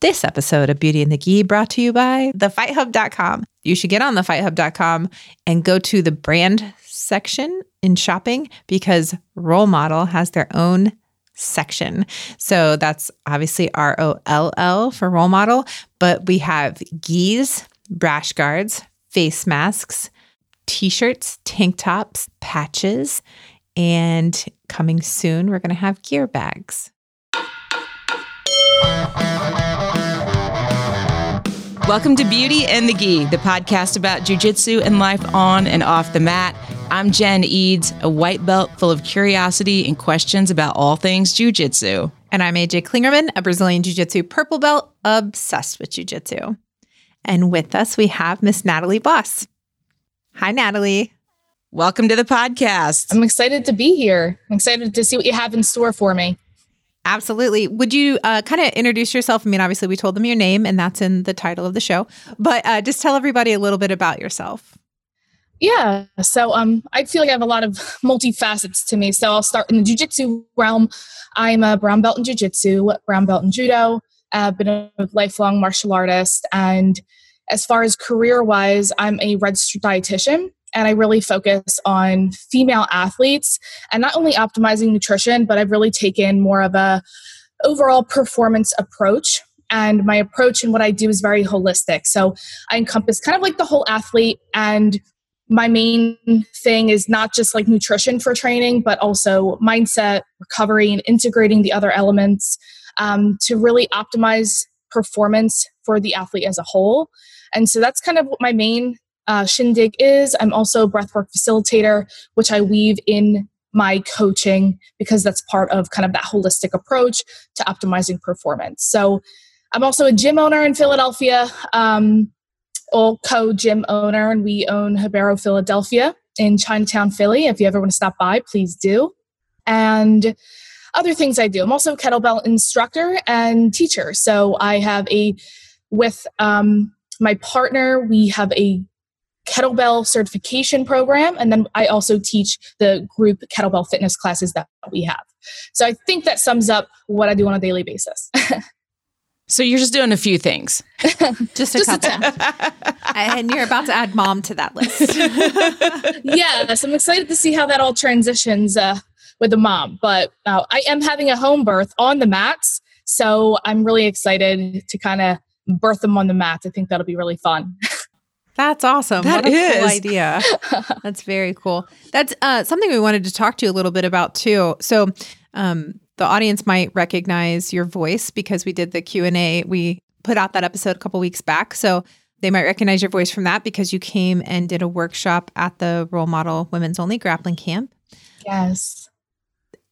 This episode of Beauty and the Gi brought to you by thefighthub.com. You should get on thefighthub.com and go to the brand section in shopping because Role Model has their own section. So that's obviously R O L L for role model, but we have gis, brash guards, face masks, t shirts, tank tops, patches, and coming soon, we're going to have gear bags. Welcome to Beauty and the Gi, the podcast about jujitsu and life on and off the mat. I'm Jen Eads, a white belt full of curiosity and questions about all things jujitsu. And I'm AJ Klingerman, a Brazilian Jiu Jitsu purple belt, obsessed with Jiu Jitsu. And with us, we have Miss Natalie Boss. Hi, Natalie. Welcome to the podcast. I'm excited to be here. I'm excited to see what you have in store for me. Absolutely. Would you uh, kind of introduce yourself? I mean, obviously, we told them your name, and that's in the title of the show, but uh, just tell everybody a little bit about yourself. Yeah. So um, I feel like I have a lot of multifacets to me. So I'll start in the jujitsu realm. I'm a brown belt in jujitsu, brown belt in judo. I've been a lifelong martial artist. And as far as career wise, I'm a registered dietitian and I really focus on female athletes and not only optimizing nutrition, but I've really taken more of a overall performance approach. And my approach and what I do is very holistic. So I encompass kind of like the whole athlete and my main thing is not just like nutrition for training, but also mindset, recovery, and integrating the other elements um, to really optimize performance for the athlete as a whole. And so that's kind of what my main uh, shindig is. I'm also a breathwork facilitator, which I weave in my coaching because that's part of kind of that holistic approach to optimizing performance. So I'm also a gym owner in Philadelphia, um, or co gym owner, and we own Habero Philadelphia in Chinatown, Philly. If you ever want to stop by, please do. And other things I do. I'm also a kettlebell instructor and teacher. So I have a, with um, my partner, we have a kettlebell certification program and then i also teach the group kettlebell fitness classes that we have. So i think that sums up what i do on a daily basis. So you're just doing a few things. Just a just couple. and you're about to add mom to that list. Yes i'm excited to see how that all transitions uh, with the mom but uh, i am having a home birth on the mats so i'm really excited to kind of birth them on the mats. I think that'll be really fun That's awesome. That what a is. cool idea. That's very cool. That's uh, something we wanted to talk to you a little bit about too. So, um, the audience might recognize your voice because we did the Q and A. We put out that episode a couple weeks back, so they might recognize your voice from that because you came and did a workshop at the Role Model Women's Only Grappling Camp. Yes.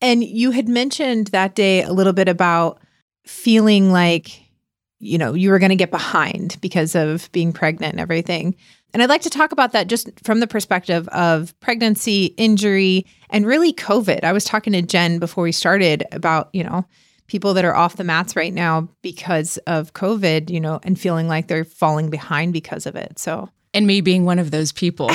And you had mentioned that day a little bit about feeling like you know, you were going to get behind because of being pregnant and everything. And I'd like to talk about that just from the perspective of pregnancy, injury, and really COVID. I was talking to Jen before we started about, you know, people that are off the mats right now because of COVID, you know, and feeling like they're falling behind because of it. So, and me being one of those people. so,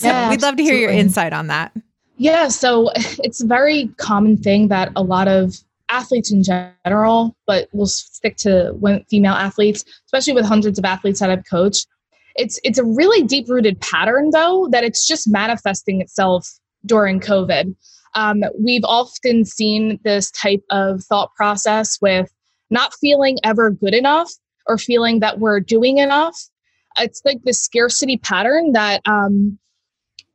yeah, we'd love to hear your insight on that. Yeah, so it's a very common thing that a lot of athletes in general, but we'll stick to female athletes, especially with hundreds of athletes that I've coached. It's it's a really deep rooted pattern though that it's just manifesting itself during COVID. Um, we've often seen this type of thought process with not feeling ever good enough or feeling that we're doing enough. It's like the scarcity pattern that um,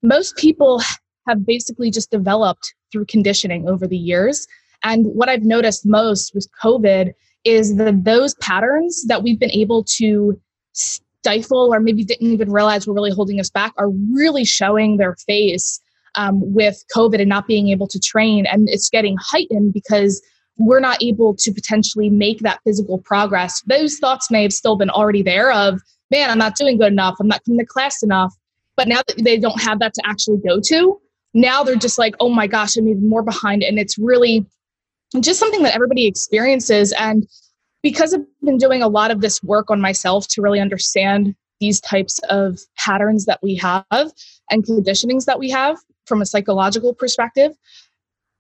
most people have basically just developed through conditioning over the years and what I've noticed most with COVID is that those patterns that we've been able to stifle or maybe didn't even realize were really holding us back are really showing their face um, with COVID and not being able to train. And it's getting heightened because we're not able to potentially make that physical progress. Those thoughts may have still been already there of, man, I'm not doing good enough. I'm not coming to class enough. But now that they don't have that to actually go to, now they're just like, oh my gosh, I'm even more behind. And it's really just something that everybody experiences. And because I've been doing a lot of this work on myself to really understand these types of patterns that we have and conditionings that we have from a psychological perspective,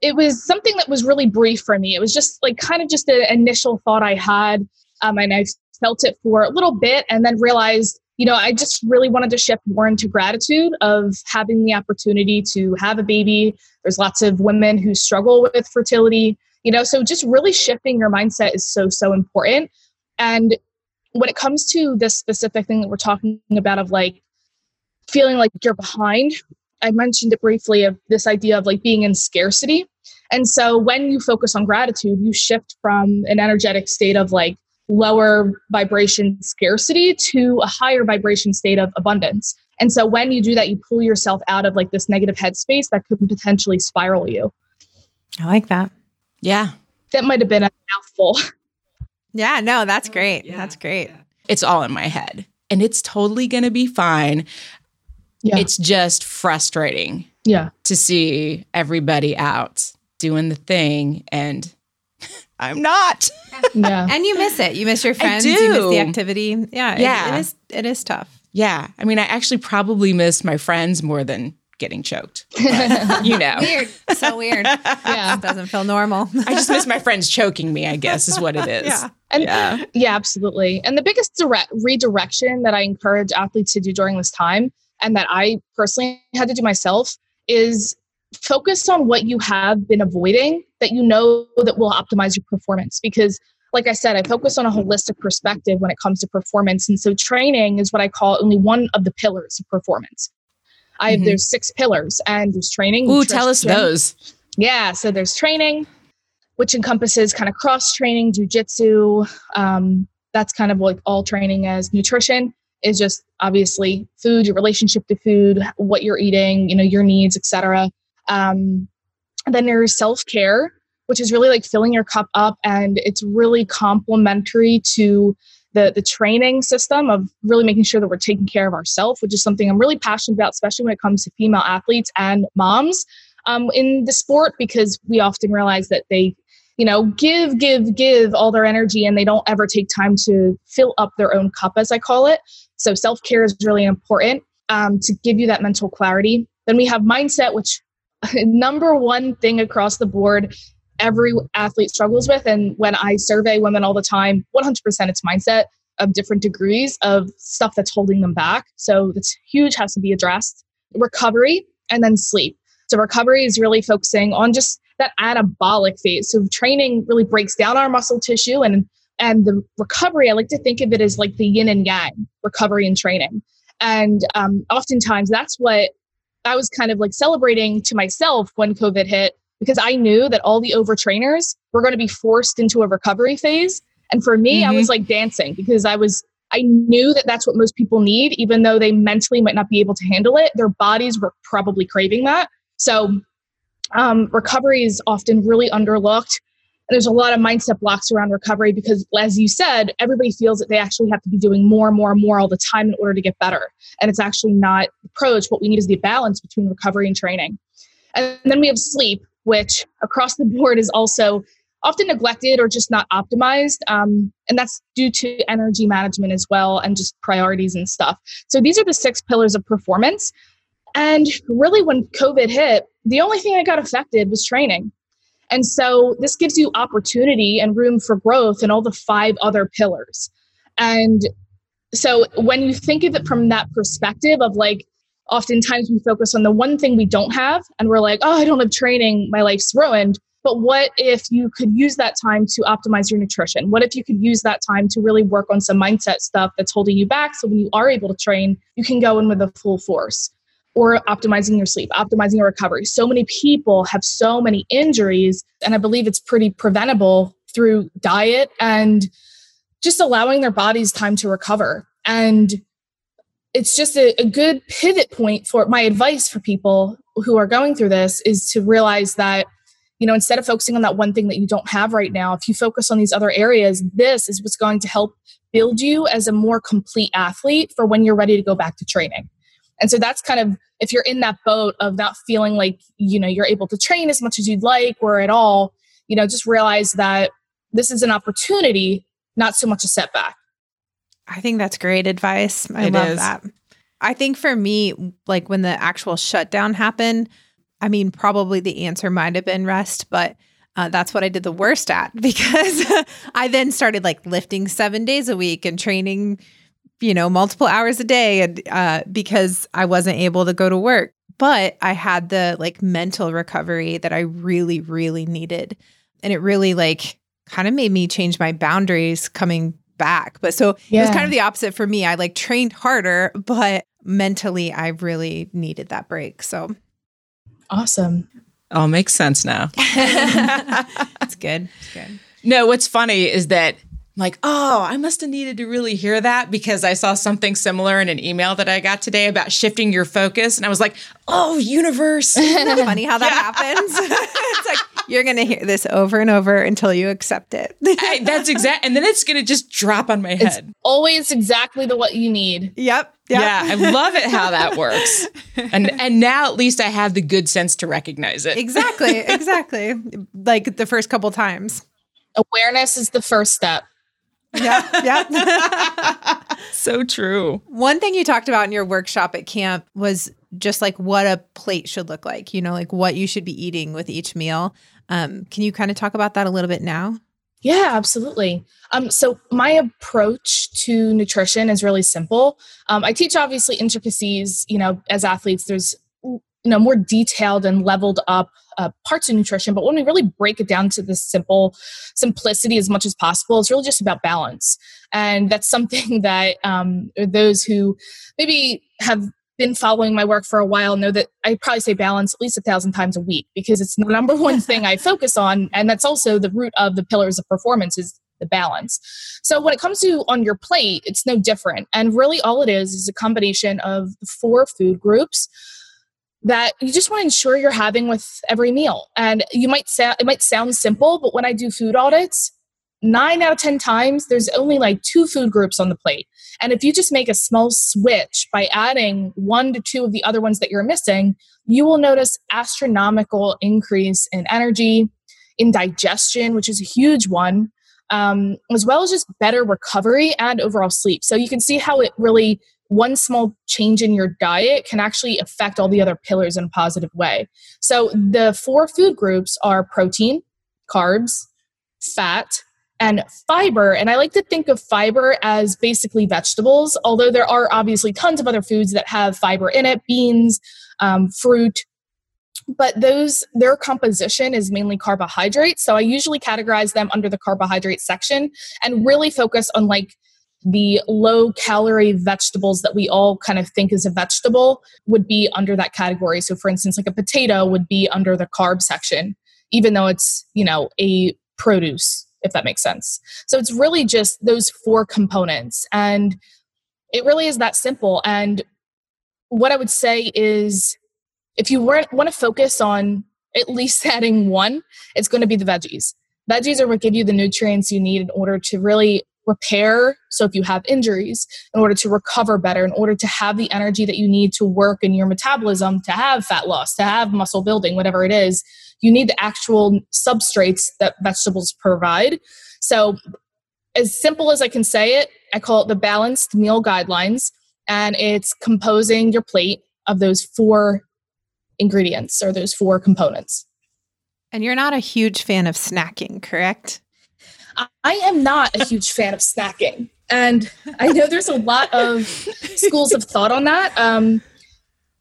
it was something that was really brief for me. It was just like kind of just an initial thought I had. Um, and I felt it for a little bit and then realized, you know, I just really wanted to shift more into gratitude of having the opportunity to have a baby. There's lots of women who struggle with fertility, you know, so just really shifting your mindset is so, so important. And when it comes to this specific thing that we're talking about of like feeling like you're behind, I mentioned it briefly of this idea of like being in scarcity. And so when you focus on gratitude, you shift from an energetic state of like lower vibration scarcity to a higher vibration state of abundance. And so when you do that, you pull yourself out of like this negative headspace that could potentially spiral you. I like that. Yeah. That might have been a mouthful. Yeah, no, that's oh, great. Yeah. That's great. It's all in my head and it's totally going to be fine. Yeah. It's just frustrating. Yeah. To see everybody out doing the thing and I'm not. yeah. And you miss it. You miss your friends. You miss the activity. Yeah. Yeah. It, it is it is tough. Yeah. I mean, I actually probably miss my friends more than getting choked. But, you know. weird. So weird. yeah. It doesn't feel normal. I just miss my friends choking me, I guess, is what it is. Yeah. And, yeah. Yeah, absolutely. And the biggest direct redirection that I encourage athletes to do during this time and that I personally had to do myself is focus on what you have been avoiding that you know that will optimize your performance because like I said, I focus on a holistic perspective when it comes to performance. And so training is what I call only one of the pillars of performance. I have mm-hmm. there's six pillars and there's training. Ooh, tell us those. Yeah. So there's training, which encompasses kind of cross training, jujitsu. Um, that's kind of like all training as nutrition is just obviously food, your relationship to food, what you're eating, you know, your needs, etc. Um, then there's self care, which is really like filling your cup up, and it's really complementary to the the training system of really making sure that we're taking care of ourselves, which is something I'm really passionate about, especially when it comes to female athletes and moms um, in the sport, because we often realize that they you know, give, give, give all their energy and they don't ever take time to fill up their own cup, as I call it. So self care is really important um, to give you that mental clarity. Then we have mindset, which number one thing across the board every athlete struggles with. And when I survey women all the time, 100% it's mindset of different degrees of stuff that's holding them back. So that's huge, has to be addressed. Recovery and then sleep. So recovery is really focusing on just that anabolic phase. So training really breaks down our muscle tissue and and the recovery, I like to think of it as like the yin and yang, recovery and training. And um, oftentimes that's what I was kind of like celebrating to myself when COVID hit because I knew that all the overtrainers were going to be forced into a recovery phase. And for me, mm-hmm. I was like dancing because I was, I knew that that's what most people need, even though they mentally might not be able to handle it. Their bodies were probably craving that. So um, recovery is often really underlooked. And there's a lot of mindset blocks around recovery because, as you said, everybody feels that they actually have to be doing more and more and more all the time in order to get better. And it's actually not the approach. What we need is the balance between recovery and training. And then we have sleep, which across the board is also often neglected or just not optimized. Um, and that's due to energy management as well and just priorities and stuff. So these are the six pillars of performance. And really, when COVID hit, the only thing that got affected was training. And so this gives you opportunity and room for growth in all the five other pillars. And so when you think of it from that perspective of like, oftentimes we focus on the one thing we don't have and we're like, oh, I don't have training, my life's ruined. But what if you could use that time to optimize your nutrition? What if you could use that time to really work on some mindset stuff that's holding you back so when you are able to train, you can go in with a full force? or optimizing your sleep, optimizing your recovery. So many people have so many injuries, and I believe it's pretty preventable through diet and just allowing their bodies time to recover. And it's just a, a, good pivot point for my advice for people who are going through this is to realize that you know instead of focusing on that one thing that you don't have right now if you focus on these other areas this is what's going to help build you as a more complete athlete for when you're ready to go back to training and so that's kind of if you're in that boat of not feeling like, you know, you're able to train as much as you'd like or at all, you know, just realize that this is an opportunity, not so much a setback. I think that's great advice. I it love is. that. I think for me, like when the actual shutdown happened, I mean, probably the answer might have been rest, but uh, that's what I did the worst at because I then started like lifting seven days a week and training, you know, multiple hours a day, and uh, because I wasn't able to go to work. But I had the like mental recovery that I really, really needed, and it really like kind of made me change my boundaries coming back. But so yeah. it was kind of the opposite for me. I like trained harder, but mentally, I really needed that break. So awesome. All makes sense now. It's good. It's good. No, what's funny is that like, oh, I must have needed to really hear that because I saw something similar in an email that I got today about shifting your focus. And I was like, oh, universe. Isn't that funny how that happens? it's like you're going to hear this over and over until you accept it. I, that's exact. And then it's going to just drop on my head. It's always exactly the what you need. Yep. Yep. Yeah, I love it how that works. And and now at least I have the good sense to recognize it. Exactly, exactly. like the first couple times. Awareness is the first step. Yeah, yeah. so true. One thing you talked about in your workshop at camp was just like what a plate should look like, you know, like what you should be eating with each meal. Um, can you kind of talk about that a little bit now? Yeah, absolutely. Um, so my approach to nutrition is really simple. Um, I teach obviously intricacies. You know, as athletes, there's you know more detailed and leveled up uh, parts of nutrition but when we really break it down to the simple simplicity as much as possible it's really just about balance and that's something that um, those who maybe have been following my work for a while know that I probably say balance at least a thousand times a week because it's the number one thing I focus on, and that's also the root of the pillars of performance is the balance. So when it comes to on your plate, it's no different, and really all it is is a combination of four food groups that you just want to ensure you're having with every meal. And you might say it might sound simple, but when I do food audits, nine out of 10 times, there's only like two food groups on the plate. And if you just make a small switch by adding one to two of the other ones that you're missing, you will notice astronomical increase in energy, in digestion, which is a huge one, um, as well as just better recovery and overall sleep. So you can see how it really one small change in your diet can actually affect all the other pillars in a positive way. So the four food groups are protein, carbs, fat, and fiber. And I like to think of fiber as basically vegetables, although there are obviously tons of other foods that have fiber in it beans, um, fruit. But those, their composition is mainly carbohydrates. So I usually categorize them under the carbohydrate section and really focus on like the low calorie vegetables that we all kind of think is a vegetable would be under that category. So, for instance, like a potato would be under the carb section, even though it's, you know, a produce if that makes sense. So it's really just those four components. And it really is that simple. And what I would say is if you want to focus on at least adding one, it's going to be the veggies. Veggies are what give you the nutrients you need in order to really repair. So, if you have injuries, in order to recover better, in order to have the energy that you need to work in your metabolism, to have fat loss, to have muscle building, whatever it is, you need the actual substrates that vegetables provide. So, as simple as I can say it, I call it the balanced meal guidelines, and it's composing your plate of those four ingredients or those four components. And you're not a huge fan of snacking, correct? I am not a huge fan of snacking. And I know there's a lot of schools of thought on that. Um,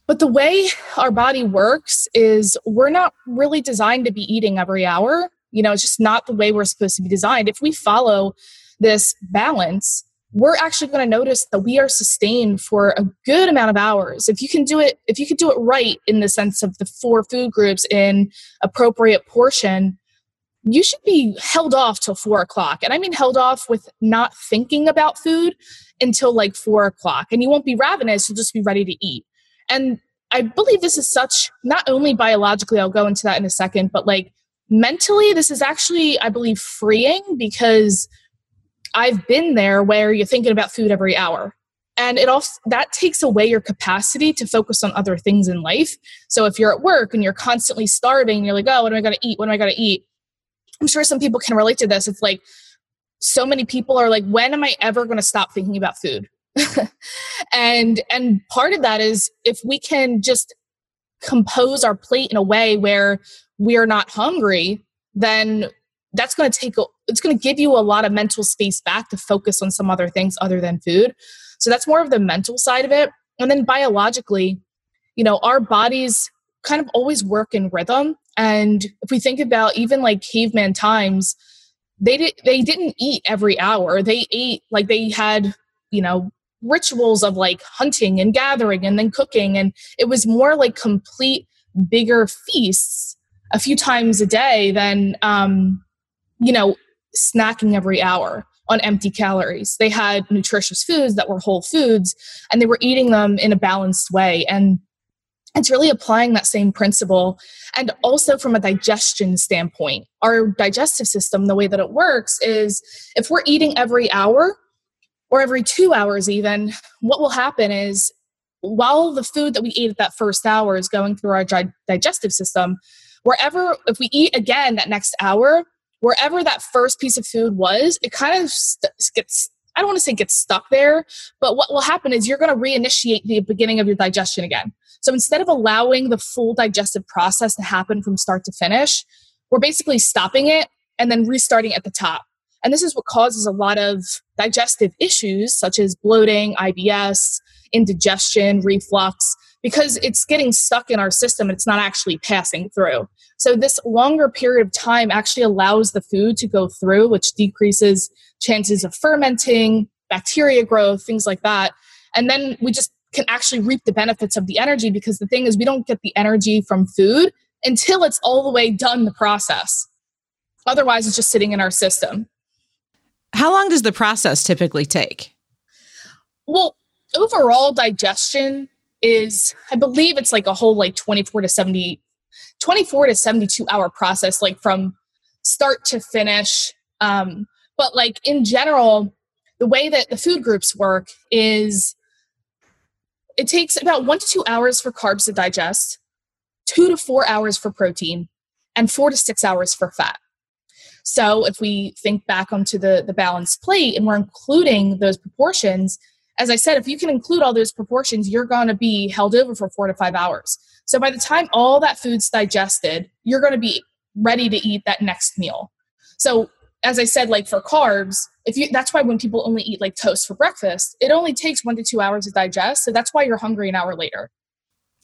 but the way our body works is we're not really designed to be eating every hour. You know, it's just not the way we're supposed to be designed. If we follow this balance, we're actually going to notice that we are sustained for a good amount of hours. If you can do it, if you can do it right in the sense of the four food groups in appropriate portion, you should be held off till four o'clock. And I mean held off with not thinking about food until like four o'clock. And you won't be ravenous, you'll just be ready to eat. And I believe this is such, not only biologically, I'll go into that in a second, but like mentally, this is actually, I believe, freeing because I've been there where you're thinking about food every hour. And it also that takes away your capacity to focus on other things in life. So if you're at work and you're constantly starving, you're like, oh, what am I gonna eat? What am I gonna eat? I'm sure some people can relate to this. It's like so many people are like, when am I ever gonna stop thinking about food? and and part of that is if we can just compose our plate in a way where we're not hungry, then that's going to take it's going to give you a lot of mental space back to focus on some other things other than food. So that's more of the mental side of it. And then biologically, you know, our bodies kind of always work in rhythm. And if we think about even like caveman times, they did they didn't eat every hour. They ate like they had, you know, rituals of like hunting and gathering and then cooking. And it was more like complete bigger feasts a few times a day than um you know snacking every hour on empty calories. They had nutritious foods that were whole foods and they were eating them in a balanced way. And it's really applying that same principle and also from a digestion standpoint. Our digestive system the way that it works is if we're eating every hour or every two hours even what will happen is while the food that we ate at that first hour is going through our di- digestive system wherever if we eat again that next hour wherever that first piece of food was it kind of st- gets i don't want to say gets stuck there but what will happen is you're going to reinitiate the beginning of your digestion again so instead of allowing the full digestive process to happen from start to finish we're basically stopping it and then restarting at the top and this is what causes a lot of digestive issues such as bloating, IBS, indigestion, reflux, because it's getting stuck in our system and it's not actually passing through. So, this longer period of time actually allows the food to go through, which decreases chances of fermenting, bacteria growth, things like that. And then we just can actually reap the benefits of the energy because the thing is, we don't get the energy from food until it's all the way done the process. Otherwise, it's just sitting in our system. How long does the process typically take? Well, overall digestion is I believe it's like a whole like 24 to 70 24 to 72 hour process like from start to finish. Um but like in general the way that the food groups work is it takes about 1 to 2 hours for carbs to digest, 2 to 4 hours for protein, and 4 to 6 hours for fat. So if we think back onto the, the balanced plate and we're including those proportions, as I said, if you can include all those proportions, you're going to be held over for four to five hours. So by the time all that food's digested, you're going to be ready to eat that next meal. So as I said, like for carbs, if you that's why when people only eat like toast for breakfast, it only takes one to two hours to digest. So that's why you're hungry an hour later.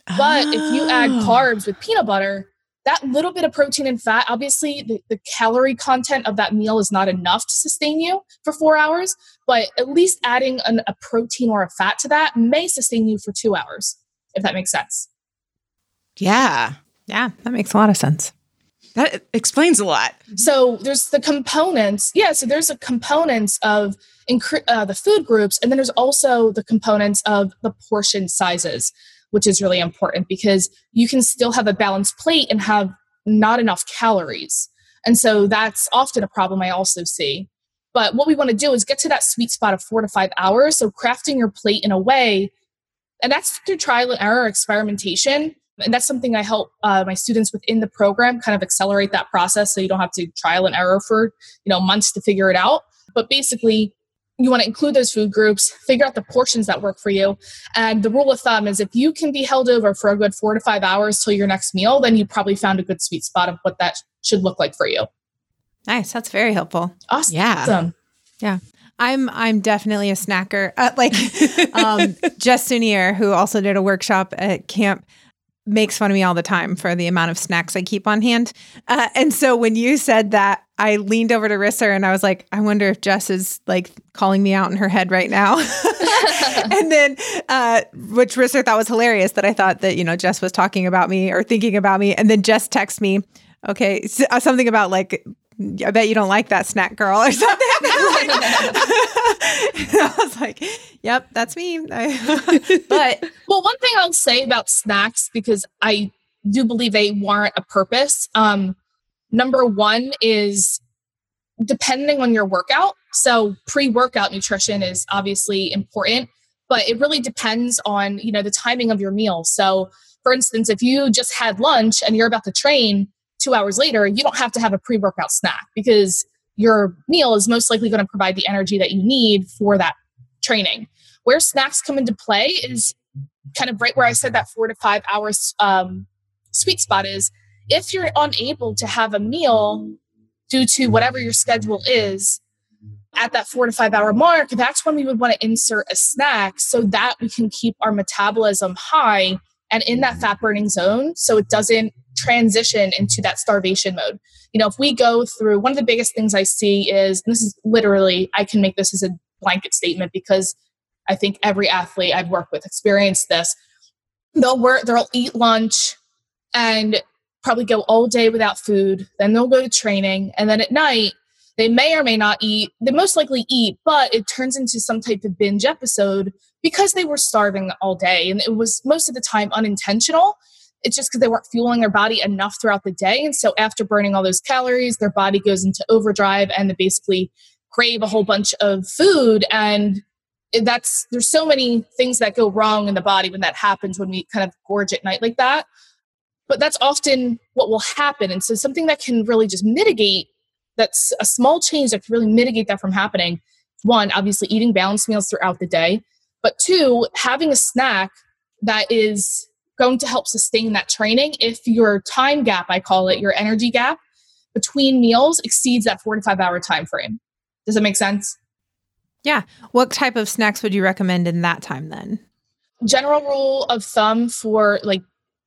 But oh. if you add ah. carbs with peanut butter, that little bit of protein and fat, obviously, the, the calorie content of that meal is not enough to sustain you for four hours, but at least adding an, a protein or a fat to that may sustain you for two hours, if that makes sense. Yeah. Yeah, that makes a lot of sense. That explains a lot. So there's the components. Yeah, so there's a components of uh, the food groups, and then there's also the components of the portion sizes which is really important because you can still have a balanced plate and have not enough calories. And so that's often a problem I also see. But what we want to do is get to that sweet spot of four to five hours. So crafting your plate in a way, and that's through trial and error experimentation. And that's something I help uh, my students within the program kind of accelerate that process so you don't have to trial and error for you know months to figure it out. But basically, you want to include those food groups, figure out the portions that work for you. And the rule of thumb is if you can be held over for a good four to five hours till your next meal, then you probably found a good sweet spot of what that should look like for you. Nice. That's very helpful. Awesome. Yeah. Yeah. I'm I'm definitely a snacker. Uh, like um, Jess Sunier, who also did a workshop at camp, makes fun of me all the time for the amount of snacks I keep on hand. Uh, and so when you said that, I leaned over to Risser and I was like, I wonder if Jess is like calling me out in her head right now. and then, uh, which Risser thought was hilarious that I thought that, you know, Jess was talking about me or thinking about me. And then Jess texted me, okay, uh, something about like, I bet you don't like that snack girl or something. I was like, yep, that's me. but, well, one thing I'll say about snacks, because I do believe they warrant a purpose. Um, Number one is depending on your workout. So pre-workout nutrition is obviously important, but it really depends on, you know, the timing of your meal. So for instance, if you just had lunch and you're about to train two hours later, you don't have to have a pre-workout snack because your meal is most likely going to provide the energy that you need for that training. Where snacks come into play is kind of right where I said that four to five hours um, sweet spot is if you're unable to have a meal due to whatever your schedule is at that four to five hour mark, that's when we would want to insert a snack so that we can keep our metabolism high and in that fat burning zone so it doesn't transition into that starvation mode. You know, if we go through one of the biggest things I see is this is literally, I can make this as a blanket statement because I think every athlete I've worked with experienced this. They'll work, they'll eat lunch and probably go all day without food. Then they'll go to training. And then at night, they may or may not eat. They most likely eat, but it turns into some type of binge episode because they were starving all day. And it was most of the time unintentional. It's just because they weren't fueling their body enough throughout the day. And so after burning all those calories, their body goes into overdrive and they basically crave a whole bunch of food. And that's there's so many things that go wrong in the body when that happens when we kind of gorge at night like that but that's often what will happen and so something that can really just mitigate that's a small change that can really mitigate that from happening. One obviously eating balanced meals throughout the day but two having a snack that is going to help sustain that training if your time gap i call it your energy gap between meals exceeds that four to five hour time frame. Does that make sense? Yeah. What type of snacks would you recommend in that time then? General rule of thumb for like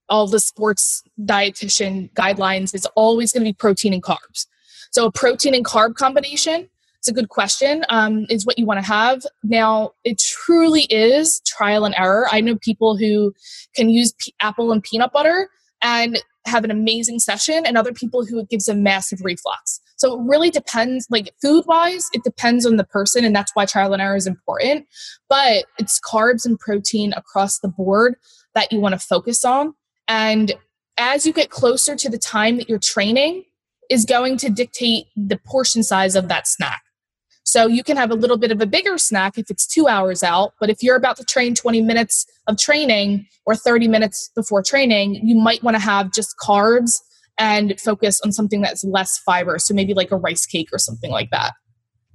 all the sports dietitian guidelines is always going to be protein and carbs. So a protein and carb combination it's a good question um, is what you want to have. Now it truly is trial and error. I know people who can use p- apple and peanut butter and have an amazing session and other people who it gives them massive reflux. So it really depends like food wise it depends on the person and that's why trial and error is important but it's carbs and protein across the board that you want to focus on. And as you get closer to the time that you're training, is going to dictate the portion size of that snack. So you can have a little bit of a bigger snack if it's two hours out, but if you're about to train 20 minutes of training or 30 minutes before training, you might want to have just carbs and focus on something that's less fiber. So maybe like a rice cake or something like that.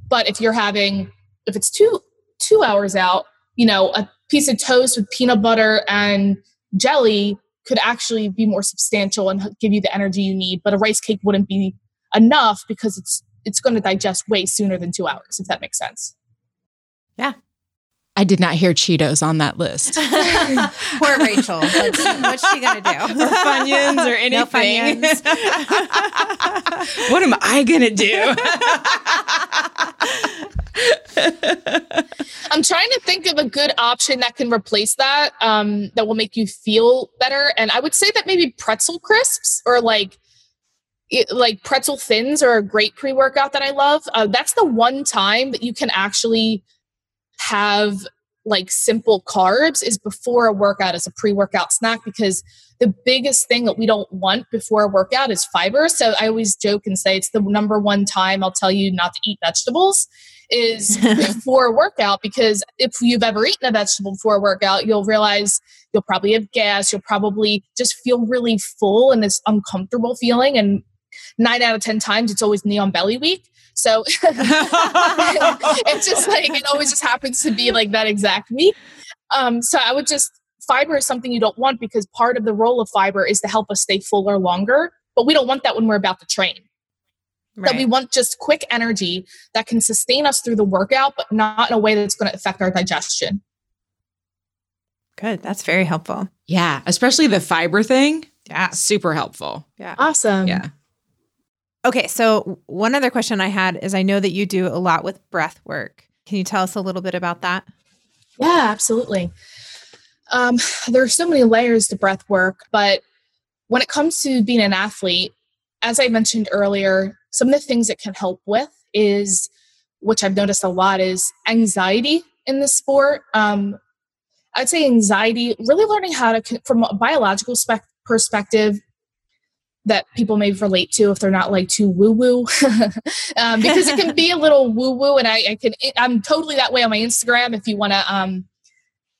But if you're having, if it's two two hours out, you know, a piece of toast with peanut butter and jelly could actually be more substantial and give you the energy you need. But a rice cake wouldn't be enough because it's it's going to digest way sooner than two hours, if that makes sense. Yeah. I did not hear Cheetos on that list. Poor Rachel. What's, what's she gonna do? Or Funyuns or anything. No Funyuns. what am I gonna do? I'm trying to think of a good option that can replace that, um, that will make you feel better. And I would say that maybe pretzel crisps or like it, like pretzel thins are a great pre-workout that I love. Uh, that's the one time that you can actually have like simple carbs is before a workout as a pre-workout snack because the biggest thing that we don't want before a workout is fiber. So I always joke and say it's the number one time I'll tell you not to eat vegetables is before a workout because if you've ever eaten a vegetable before a workout, you'll realize you'll probably have gas, you'll probably just feel really full and this uncomfortable feeling and 9 out of 10 times it's always neon belly week. So it's just like it always just happens to be like that exact week. Um, so I would just fiber is something you don't want because part of the role of fiber is to help us stay fuller longer. But we don't want that when we're about to train. Right. That we want just quick energy that can sustain us through the workout, but not in a way that's going to affect our digestion. Good. That's very helpful. Yeah. Especially the fiber thing. Yeah. Super helpful. Yeah. Awesome. Yeah. Okay, so one other question I had is I know that you do a lot with breath work. Can you tell us a little bit about that? Yeah, absolutely. Um, there are so many layers to breath work, but when it comes to being an athlete, as I mentioned earlier, some of the things it can help with is, which I've noticed a lot, is anxiety in the sport. Um, I'd say anxiety, really learning how to, from a biological spec- perspective, that people may relate to if they're not like too woo woo um, because it can be a little woo woo and I, I, can i'm totally that way on my instagram if you want to um,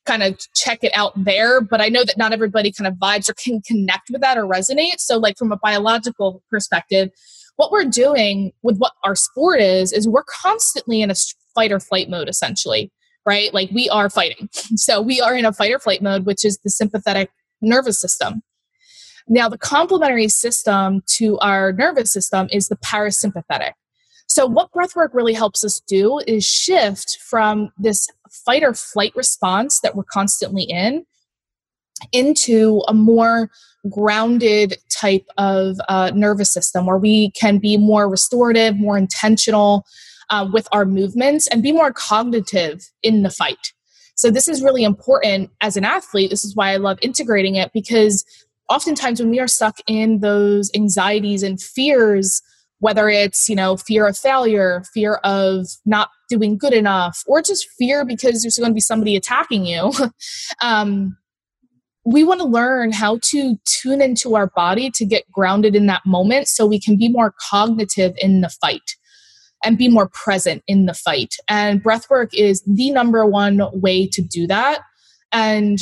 kind of check it out there but i know that not everybody kind of vibes or can connect with that or resonate so like from a biological perspective what we're doing with what our sport is is we're constantly in a fight or flight mode essentially right? Like we are fighting. So we are in a fight or flight mode, which is the sympathetic nervous system. Now, the complementary system to our nervous system is the parasympathetic. So, what breathwork really helps us do is shift from this fight or flight response that we're constantly in into a more grounded type of uh, nervous system where we can be more restorative, more intentional uh, with our movements, and be more cognitive in the fight. So, this is really important as an athlete. This is why I love integrating it because oftentimes when we are stuck in those anxieties and fears, whether it's you know fear of failure fear of not doing good enough or just fear because there's going to be somebody attacking you um, we want to learn how to tune into our body to get grounded in that moment so we can be more cognitive in the fight and be more present in the fight. And breathwork is the number one way to do that. And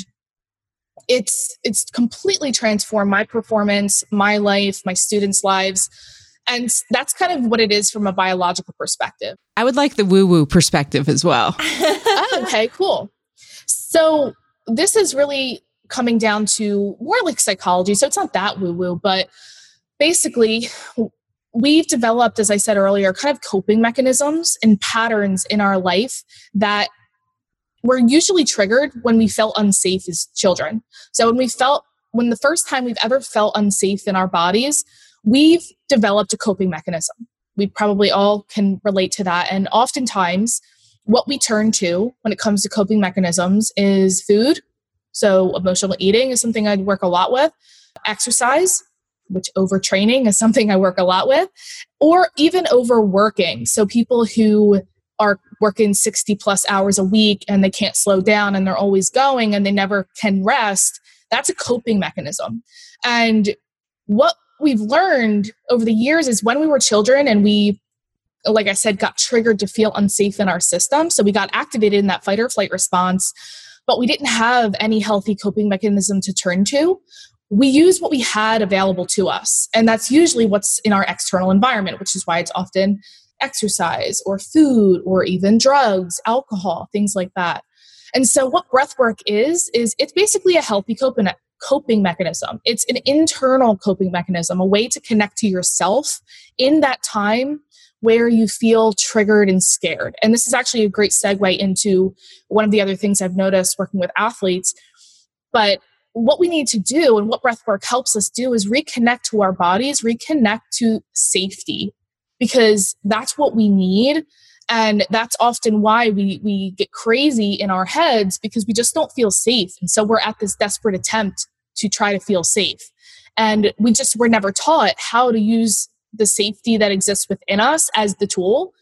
it's it's completely transformed my performance, my life, my students' lives. And that's kind of what it is from a biological perspective. I would like the woo woo perspective as well. oh, okay, cool. So, this is really coming down to more like psychology. So, it's not that woo woo, but basically, we've developed, as I said earlier, kind of coping mechanisms and patterns in our life that were usually triggered when we felt unsafe as children. So when we felt, when the first time we've ever felt unsafe in our bodies, we've developed a coping mechanism. We probably all can relate to that. And oftentimes, what we turn to when it comes to coping mechanisms is food. So, emotional eating is something I'd work a lot with, exercise, which overtraining is something I work a lot with, or even overworking. So people who are working 60 plus hours a week and they can't slow down and they're always going and they never can rest, that's a coping mechanism. And what we've learned over the years is when we were children and we like I said, got triggered to feel unsafe in our system. So we got activated in that fight or flight response, but we didn't have any healthy coping mechanism to turn to we use what we had available to us. And that's usually what's in our external environment, which is why it's often exercise or food or even drugs, alcohol, things like that. And so, what breath work is, is it's basically a healthy coping, coping mechanism. It's an internal coping mechanism, a way to connect to yourself in that time where you feel triggered and scared. And this is actually a great segue into one of the other things I've noticed working with athletes. But what we need to do and what breath work helps us do is reconnect to our bodies, reconnect to safety, because that's what we need. And that's often why we, we get crazy in our heads because we just don't feel safe. And so we're at this desperate attempt to try to feel safe. And we just were never taught how to use the safety that exists within us as the tool.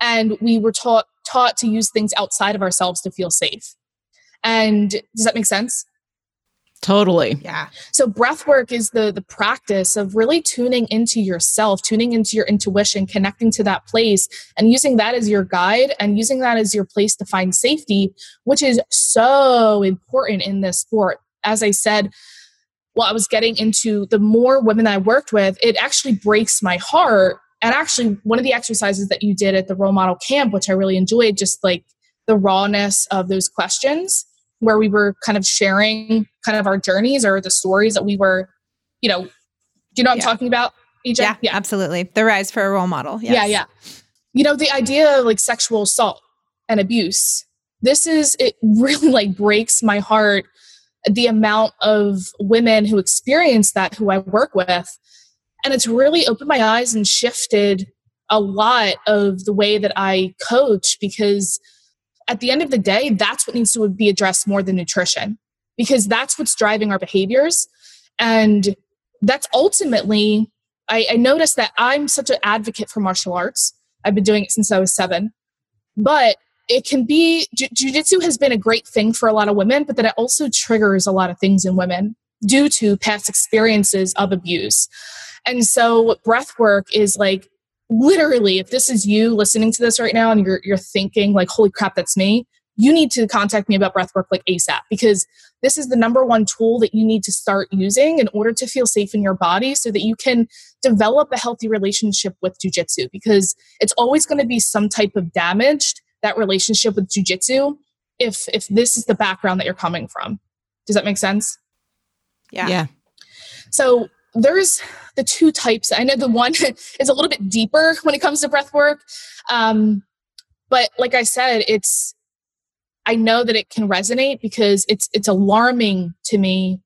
And we were taught taught to use things outside of ourselves to feel safe. And does that make sense? Totally. Yeah. So breath work is the the practice of really tuning into yourself, tuning into your intuition, connecting to that place and using that as your guide and using that as your place to find safety, which is so important in this sport. As I said, while I was getting into the more women I worked with, it actually breaks my heart. And actually, one of the exercises that you did at the role model camp, which I really enjoyed, just like the rawness of those questions where we were kind of sharing kind of our journeys or the stories that we were, you know, do you know what yeah. I'm talking about? AJ? Yeah, yeah, absolutely. The rise for a role model. Yes. Yeah, yeah. You know, the idea of like sexual assault and abuse. This is it really like breaks my heart the amount of women who experience that who I work with. And it's really opened my eyes and shifted a lot of the way that I coach because at the end of the day, that's what needs to be addressed more than nutrition because that's what's driving our behaviors. And that's ultimately, I, I noticed that I'm such an advocate for martial arts. I've been doing it since I was seven. But it can be, jujitsu has been a great thing for a lot of women, but that it also triggers a lot of things in women due to past experiences of abuse. And so breath work is like literally if this is you listening to this right now and you're you're thinking like holy crap that's me you need to contact me about breath work like asap because this is the number one tool that you need to start using in order to feel safe in your body so that you can develop a healthy relationship with jujitsu because it's always going to be some type of damaged that relationship with jujitsu if if this is the background that you're coming from. Does that make sense? Yeah. Yeah. So there's the two types. I know the one is a little bit deeper when it comes to breath work. Um, but like I said, it's I know that it can resonate because it's it's alarming to me.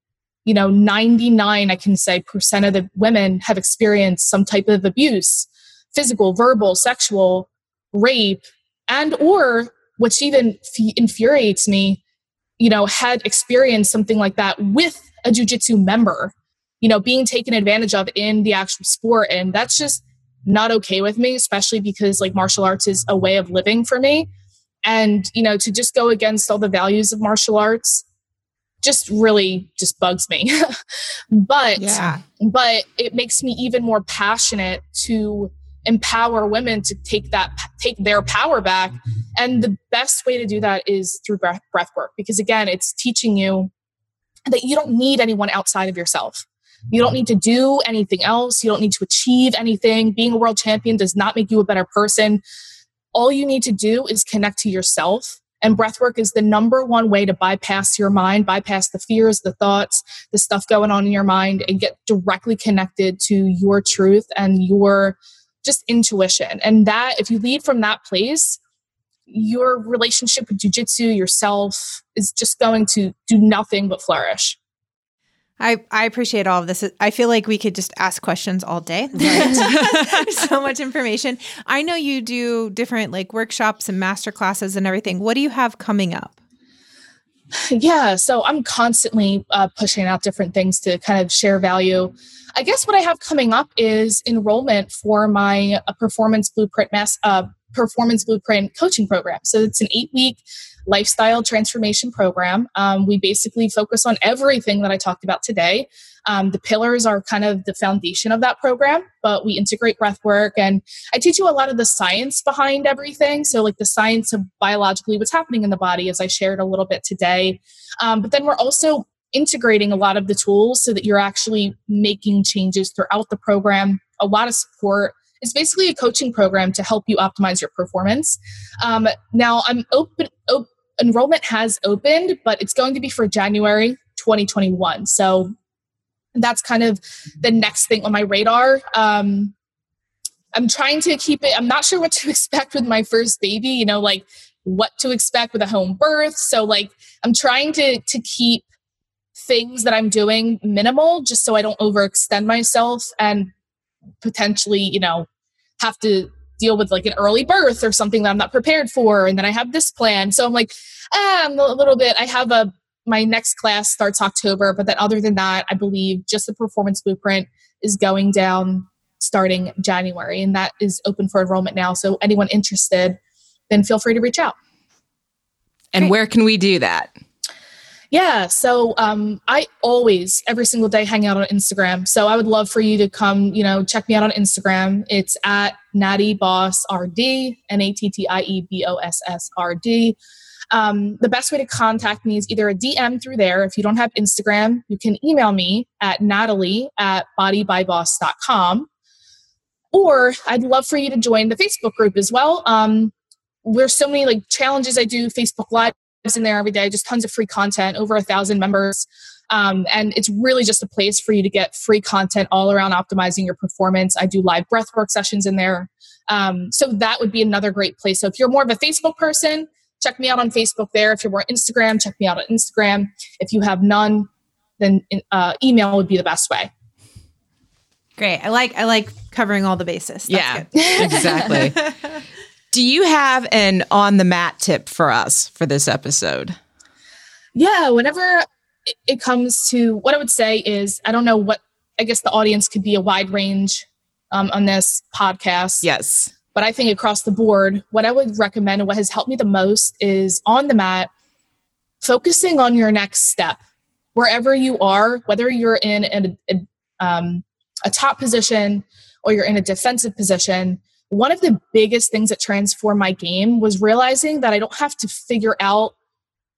You know, 99 I can say percent of the women have experienced some type of abuse, physical, verbal, sexual, rape, and or which even f- infuriates me, you know, had experienced something like that with a jujitsu member, you know, being taken advantage of in the actual sport. And that's just not okay with me, especially because like martial arts is a way of living for me. And, you know, to just go against all the values of martial arts just really just bugs me. but Yeah. but it makes me even more passionate to empower women to take that take their power back. Mm-hmm. And the best way to do that is through breath, breath work because again it's teaching you that you don't need anyone outside of yourself. You don't mm-hmm. need to do anything else. You don't need to achieve anything. Being a world champion does not make you a better person. All you need to do is connect to yourself. And breathwork is the number one way to bypass your mind bypass the fears the thoughts the stuff going on in your mind and get directly connected to your truth and your just intuition. And that, if you lead from that place, your relationship with jujitsu, yourself, is just going to do nothing but flourish. I, I appreciate all of this. I feel like we could just ask questions all day. There's so much information. I know you do different like workshops and master classes and everything. What do you have coming up? Yeah, so I'm constantly uh, pushing out different things to kind of share value. I guess what I have coming up is enrollment for my uh, performance blueprint mass uh, performance blueprint coaching program. So it's an eight week lifestyle transformation program. Um, we basically focus on everything that I talked about today. Um, the pillars are kind of the foundation of that program, but we integrate breath work and I teach you a lot of the science behind everything. So, like the science of biologically what's happening in the body, as I shared a little bit today. Um, but then we're also integrating a lot of the tools so that you're actually making changes throughout the program, a lot of support. It's basically a coaching program to help you optimize your performance. Um, now, I'm open, op- enrollment has opened, but it's going to be for January 2021. So that's kind of the next thing on my radar. Um, I'm trying to keep it, I'm not sure what to expect with my first baby, you know, like what to expect with a home birth. So, like, I'm trying to, to keep things that I'm doing minimal just so I don't overextend myself and potentially, you know, have to deal with like an early birth or something that I'm not prepared for. And then I have this plan. So I'm like, ah, I'm a little bit, I have a, my next class starts October, but then other than that, I believe just the performance blueprint is going down starting January and that is open for enrollment now. So anyone interested, then feel free to reach out. And Great. where can we do that? Yeah, so um, I always, every single day, hang out on Instagram. So I would love for you to come, you know, check me out on Instagram. It's at Nattie Boss RD, N A T T I E B O S S R D. Um, the best way to contact me is either a DM through there. If you don't have Instagram, you can email me at natalie at bodybyboss.com. Or I'd love for you to join the Facebook group as well. Um, there's so many like challenges I do, Facebook Live in there every day, just tons of free content, over a thousand members. Um, and it's really just a place for you to get free content all around optimizing your performance. I do live breathwork sessions in there. Um, so that would be another great place. So if you're more of a Facebook person, check me out on Facebook there. If you're more Instagram, check me out on Instagram. If you have none, then uh, email would be the best way. Great. I like I like covering all the bases. That's yeah, good. exactly. Do you have an on the mat tip for us for this episode? Yeah, whenever it- comes to what I would say is, I don't know what, I guess the audience could be a wide range um, on this podcast. Yes. But I think across the board, what I would recommend and what has helped me the most is on the mat, focusing on your next step. Wherever you are, whether you're in a, a, um, a top position or you're in a defensive position, one of the biggest things that transformed my game was realizing that I don't have to figure out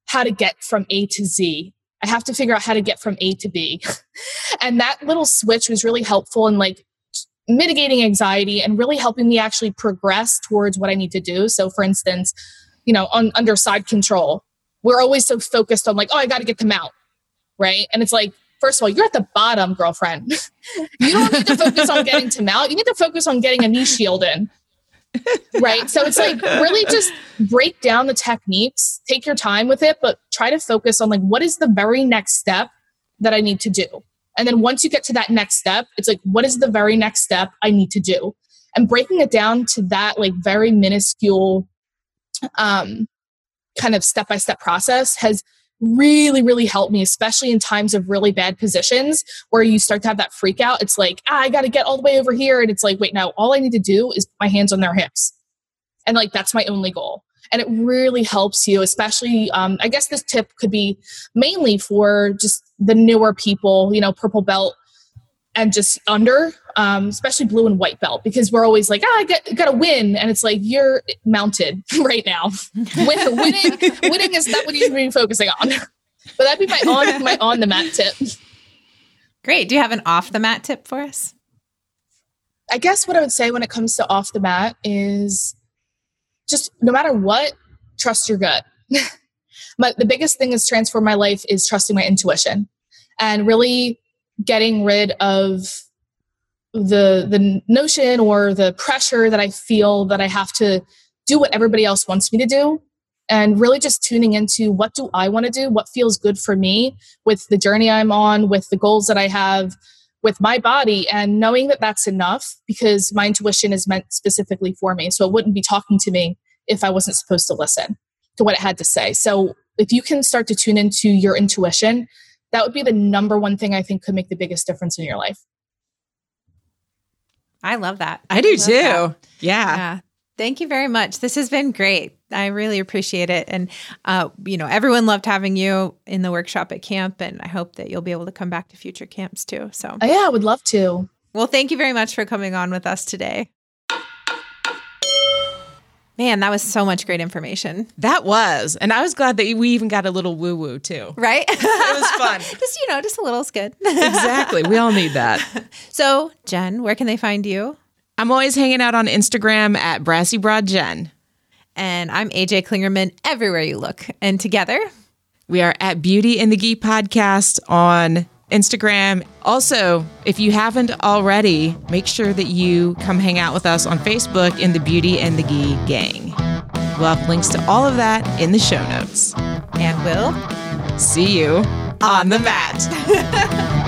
how to get from A to Z. I have to figure out how to get from A to B. and that little switch was really helpful in like mitigating anxiety and really helping me actually progress towards what I need to do. So for instance, you know, on under side control, we're always so focused on like, oh, I got to get them out. Right. And it's like, first of all, you're at the bottom, girlfriend. you don't need to focus on getting to mount. You need to focus on getting a knee shield in. right. So it's like really just break down the techniques, take your time with it, but try to focus on like what is the very next step that I need to do. And then once you get to that next step, it's like, what is the very next step I need to do? And breaking it down to that like very minuscule um kind of step by step process has really, really helped me, especially in times of really bad positions where you start to have that freak out. It's like, ah, I got to get all the way over here. And it's like, wait, now all I need to do is put my hands on their hips. And like, that's my only goal. And it really helps you, especially, um, I guess this tip could be mainly for just the newer people, you know, purple belt and just under, um, especially blue and white belt, because we're always like, ah, I get got to win, and it's like you're mounted right now. Win, winning, winning is not what you should be focusing on. But that'd be my on my on the mat tip. Great. Do you have an off the mat tip for us? I guess what I would say when it comes to off the mat is just no matter what, trust your gut. but the biggest thing that's transformed my life is trusting my intuition and really getting rid of the the notion or the pressure that I feel that I have to do what everybody else wants me to do and really just tuning into what do I want to do what feels good for me with the journey I'm on with the goals that I have with my body and knowing that that's enough because my intuition is meant specifically for me so it wouldn't be talking to me if I wasn't supposed to listen to what it had to say so if you can start to tune into your intuition that would be the number one thing I think could make the biggest difference in your life. I love that. I do love too. Yeah. Yeah. Thank you very much. This has been great. I really appreciate it. And, uh, you know, everyone loved having you in the workshop at camp. And I hope that you'll be able to come back to future camps too. So, Oh, yeah, I would love to. well, thank you very much for coming on with us today. Man, that was so much great information, That was. And I was glad that we even got a little woo woo too. right? it was fun. just, you know, just a little is good. Exactly. We all need that. so, Jen, where can they find you? I'm always hanging out on Instagram at Brassy Broad Jen. And I'm AJ Klingerman everywhere you look. And together, We are at Beauty in the Gi podcast on Instagram. Also, if you haven't already, make sure that you come hang out with us on Facebook in the Beauty and the Gi gang. We'll have links to all of that in the show notes. and we'll See you on the mat.